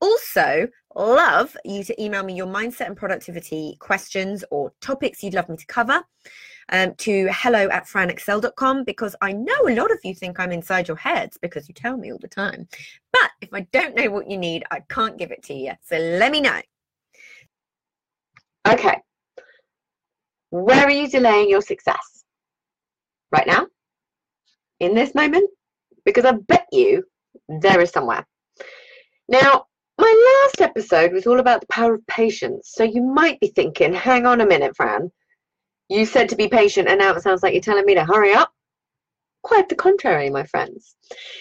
also love you to email me your mindset and productivity questions or topics you'd love me to cover um, to hello at franexcell.com because I know a lot of you think I'm inside your heads because you tell me all the time. But if I don't know what you need, I can't give it to you. So let me know. Okay. Where are you delaying your success? Right now? In this moment? Because I bet you there is somewhere. Now, my last episode was all about the power of patience. So you might be thinking, hang on a minute, Fran. You said to be patient, and now it sounds like you're telling me to hurry up. Quite the contrary, my friends.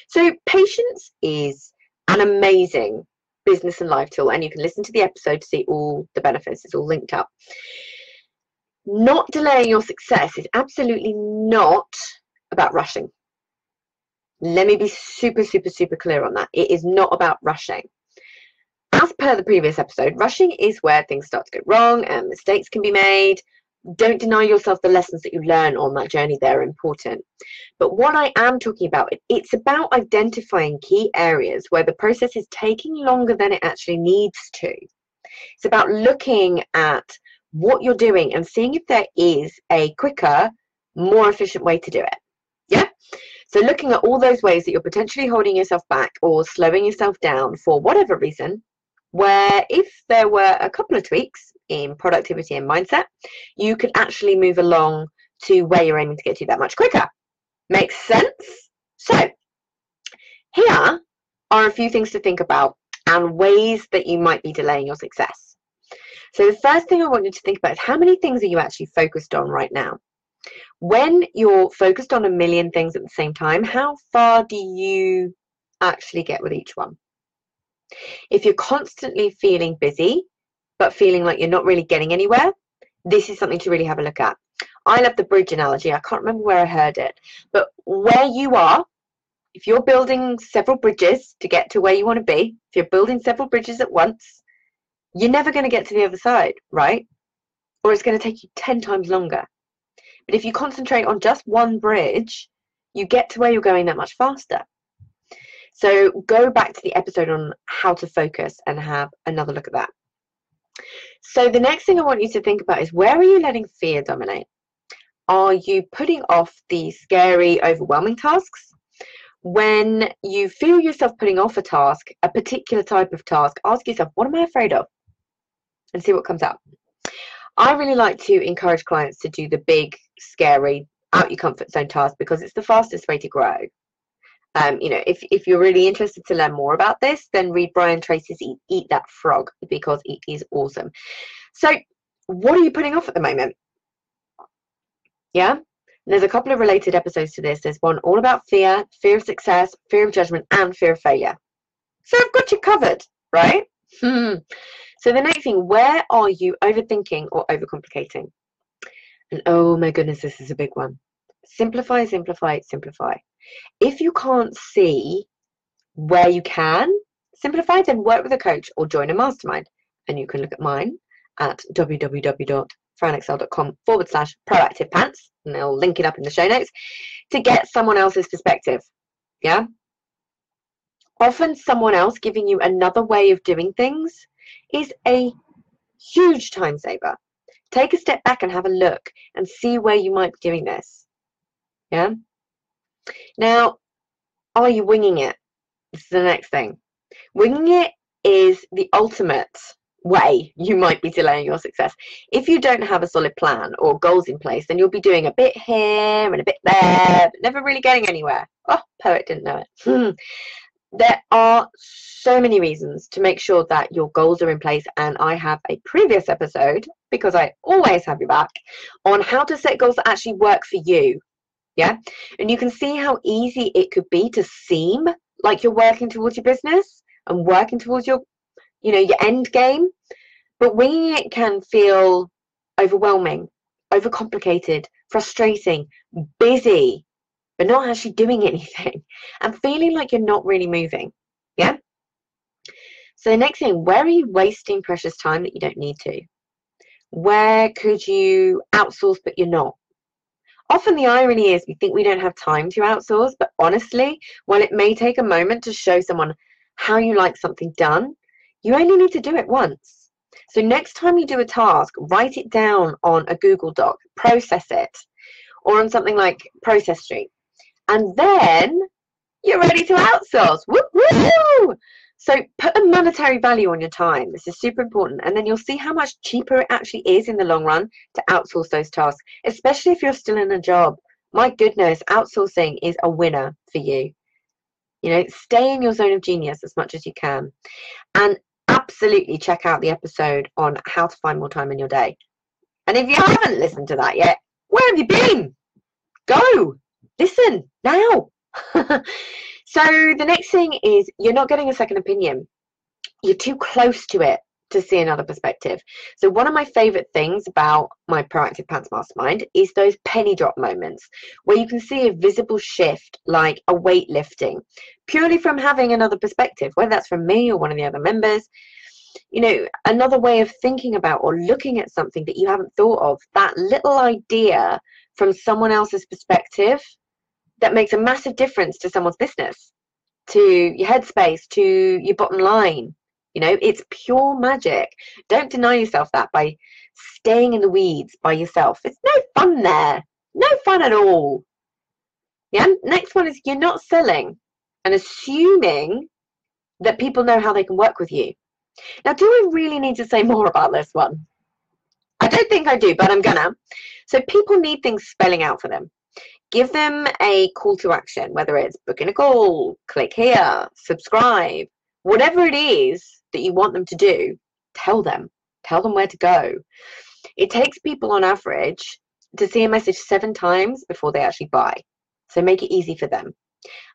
So, patience is an amazing business and life tool, and you can listen to the episode to see all the benefits. It's all linked up. Not delaying your success is absolutely not about rushing. Let me be super, super, super clear on that. It is not about rushing. As per the previous episode, rushing is where things start to go wrong and mistakes can be made. Don't deny yourself the lessons that you learn on that journey, they're important. But what I am talking about, it's about identifying key areas where the process is taking longer than it actually needs to. It's about looking at what you're doing and seeing if there is a quicker, more efficient way to do it. Yeah? So, looking at all those ways that you're potentially holding yourself back or slowing yourself down for whatever reason, where if there were a couple of tweaks in productivity and mindset, you could actually move along to where you're aiming to get to that much quicker. Makes sense? So, here are a few things to think about and ways that you might be delaying your success. So, the first thing I want you to think about is how many things are you actually focused on right now? When you're focused on a million things at the same time, how far do you actually get with each one? If you're constantly feeling busy, but feeling like you're not really getting anywhere, this is something to really have a look at. I love the bridge analogy. I can't remember where I heard it, but where you are, if you're building several bridges to get to where you want to be, if you're building several bridges at once, you're never going to get to the other side, right? Or it's going to take you 10 times longer. But if you concentrate on just one bridge, you get to where you're going that much faster. So go back to the episode on how to focus and have another look at that. So the next thing I want you to think about is where are you letting fear dominate? Are you putting off the scary, overwhelming tasks? When you feel yourself putting off a task, a particular type of task, ask yourself, what am I afraid of? And see what comes up. I really like to encourage clients to do the big, scary, out your comfort zone task because it's the fastest way to grow. Um, you know, if, if you're really interested to learn more about this, then read Brian Tracy's Eat, Eat That Frog because it is awesome. So, what are you putting off at the moment? Yeah, there's a couple of related episodes to this. There's one all about fear, fear of success, fear of judgment, and fear of failure. So I've got you covered, right? Hmm. So the next thing, where are you overthinking or overcomplicating? And oh my goodness, this is a big one. Simplify, simplify, simplify. If you can't see where you can simplify, then work with a coach or join a mastermind. And you can look at mine at www.franexcell.com forward slash proactive pants. And I'll link it up in the show notes to get someone else's perspective. Yeah. Often, someone else giving you another way of doing things is a huge time saver. Take a step back and have a look and see where you might be doing this. Yeah. Now, are you winging it? This is the next thing. Winging it is the ultimate way you might be delaying your success. If you don't have a solid plan or goals in place, then you'll be doing a bit here and a bit there, but never really getting anywhere. Oh, poet didn't know it. Hmm. there are so many reasons to make sure that your goals are in place, and I have a previous episode because I always have you back on how to set goals that actually work for you. Yeah, and you can see how easy it could be to seem like you're working towards your business and working towards your you know your end game. But winging it can feel overwhelming overcomplicated frustrating busy but not actually doing anything and feeling like you're not really moving. Yeah? So the next thing where are you wasting precious time that you don't need to? Where could you outsource but you're not often the irony is we think we don't have time to outsource but honestly while it may take a moment to show someone how you like something done you only need to do it once. So next time you do a task, write it down on a Google Doc, process it, or on something like Process Street. And then you're ready to outsource. Woo-hoo! So put a monetary value on your time. This is super important. And then you'll see how much cheaper it actually is in the long run to outsource those tasks, especially if you're still in a job. My goodness, outsourcing is a winner for you. You know, stay in your zone of genius as much as you can. And absolutely check out the episode on how to find more time in your day. And if you haven't listened to that yet, where have you been? Go, listen now. so the next thing is you're not getting a second opinion. You're too close to it to see another perspective. So one of my favorite things about my proactive pants mastermind is those penny drop moments where you can see a visible shift like a weight lifting purely from having another perspective, whether that's from me or one of the other members. You know, another way of thinking about or looking at something that you haven't thought of, that little idea from someone else's perspective that makes a massive difference to someone's business, to your headspace, to your bottom line you know, it's pure magic. Don't deny yourself that by staying in the weeds by yourself. It's no fun there. No fun at all. Yeah. Next one is you're not selling and assuming that people know how they can work with you. Now, do I really need to say more about this one? I don't think I do, but I'm gonna. So people need things spelling out for them. Give them a call to action, whether it's booking a call, click here, subscribe, whatever it is that you want them to do, tell them. Tell them where to go. It takes people on average to see a message seven times before they actually buy. So make it easy for them.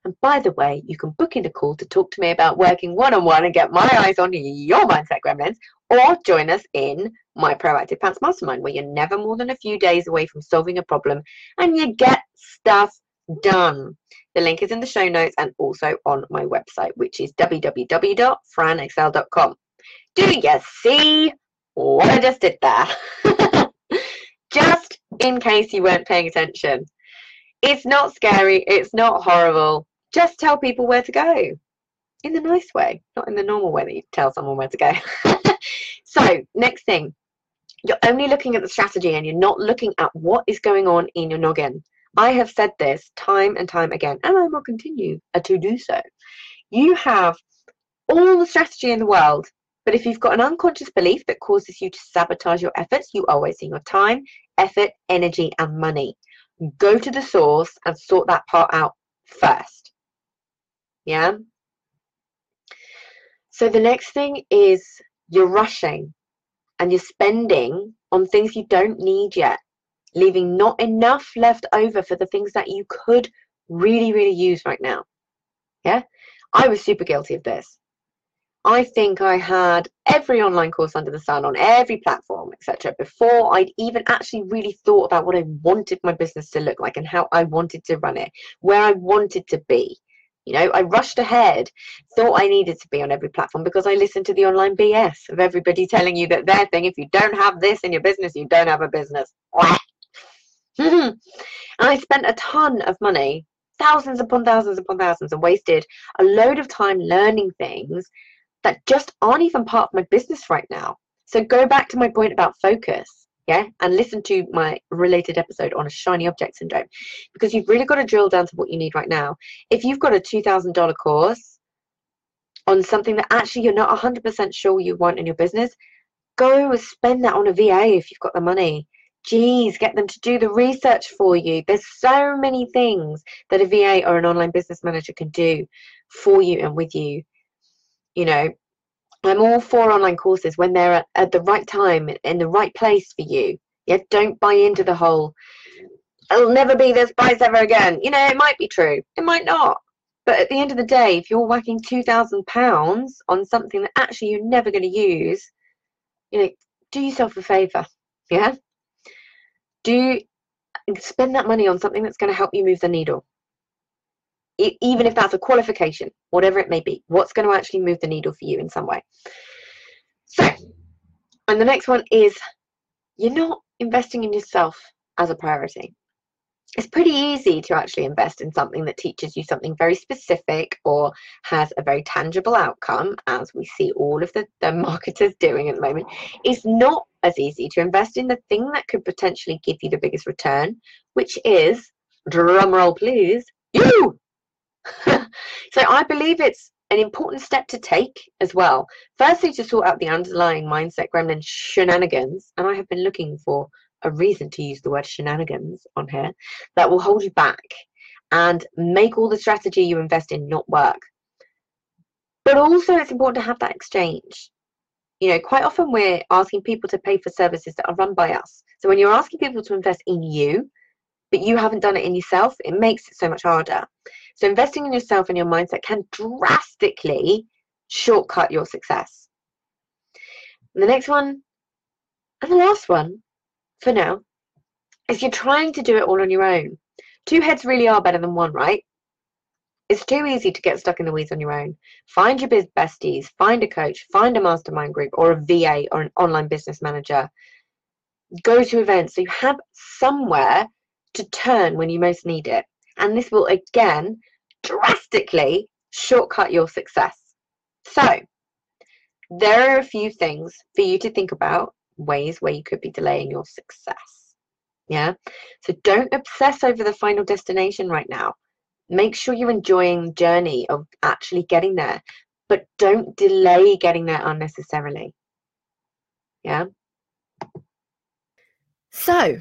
And by the way, you can book in a call to talk to me about working one on one and get my eyes on your mindset gremlins, or join us in my Proactive Pants Mastermind, where you're never more than a few days away from solving a problem and you get stuff done. The link is in the show notes and also on my website, which is www.franexcell.com. Do you see what I just did there? just in case you weren't paying attention. It's not scary, it's not horrible. Just tell people where to go in the nice way, not in the normal way that you tell someone where to go. so, next thing, you're only looking at the strategy and you're not looking at what is going on in your noggin. I have said this time and time again, and I will continue uh, to do so. You have all the strategy in the world, but if you've got an unconscious belief that causes you to sabotage your efforts, you are wasting your time, effort, energy, and money. Go to the source and sort that part out first. Yeah? So the next thing is you're rushing and you're spending on things you don't need yet leaving not enough left over for the things that you could really, really use right now. Yeah, I was super guilty of this. I think I had every online course under the sun on every platform, etc., before I'd even actually really thought about what I wanted my business to look like and how I wanted to run it, where I wanted to be. You know, I rushed ahead, thought I needed to be on every platform because I listened to the online BS of everybody telling you that their thing, if you don't have this in your business, you don't have a business. and I spent a ton of money, thousands upon thousands upon thousands, and wasted a load of time learning things that just aren't even part of my business right now. So go back to my point about focus, yeah, and listen to my related episode on a shiny object syndrome because you've really got to drill down to what you need right now. If you've got a $2,000 course on something that actually you're not 100% sure you want in your business, go spend that on a VA if you've got the money. Geez, get them to do the research for you. There's so many things that a VA or an online business manager can do for you and with you. You know, I'm all for online courses when they're at, at the right time in the right place for you. Yeah, don't buy into the whole it'll never be this price ever again. You know, it might be true, it might not. But at the end of the day, if you're whacking two thousand pounds on something that actually you're never going to use, you know, do yourself a favour. Yeah. Do spend that money on something that's going to help you move the needle. Even if that's a qualification, whatever it may be, what's going to actually move the needle for you in some way. So, and the next one is you're not investing in yourself as a priority it's pretty easy to actually invest in something that teaches you something very specific or has a very tangible outcome, as we see all of the, the marketers doing at the moment. It's not as easy to invest in the thing that could potentially give you the biggest return, which is, drumroll please, you! so I believe it's an important step to take as well. Firstly, to sort out the underlying mindset gremlin shenanigans, and I have been looking for a reason to use the word shenanigans on here that will hold you back and make all the strategy you invest in not work. But also, it's important to have that exchange. You know, quite often we're asking people to pay for services that are run by us. So when you're asking people to invest in you, but you haven't done it in yourself, it makes it so much harder. So investing in yourself and your mindset can drastically shortcut your success. And the next one, and the last one, for now, is you're trying to do it all on your own. Two heads really are better than one, right? It's too easy to get stuck in the weeds on your own. Find your biz besties, find a coach, find a mastermind group or a VA or an online business manager. Go to events so you have somewhere to turn when you most need it. And this will again drastically shortcut your success. So, there are a few things for you to think about ways where you could be delaying your success. Yeah. So don't obsess over the final destination right now. Make sure you're enjoying the journey of actually getting there, but don't delay getting there unnecessarily. Yeah. So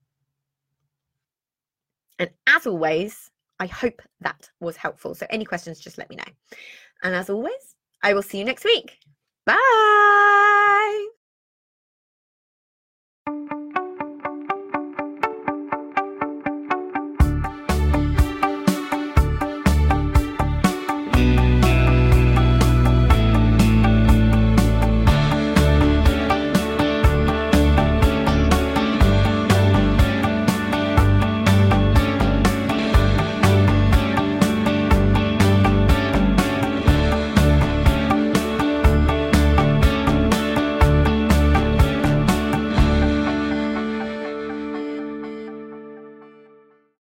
And as always, I hope that was helpful. So, any questions, just let me know. And as always, I will see you next week. Bye.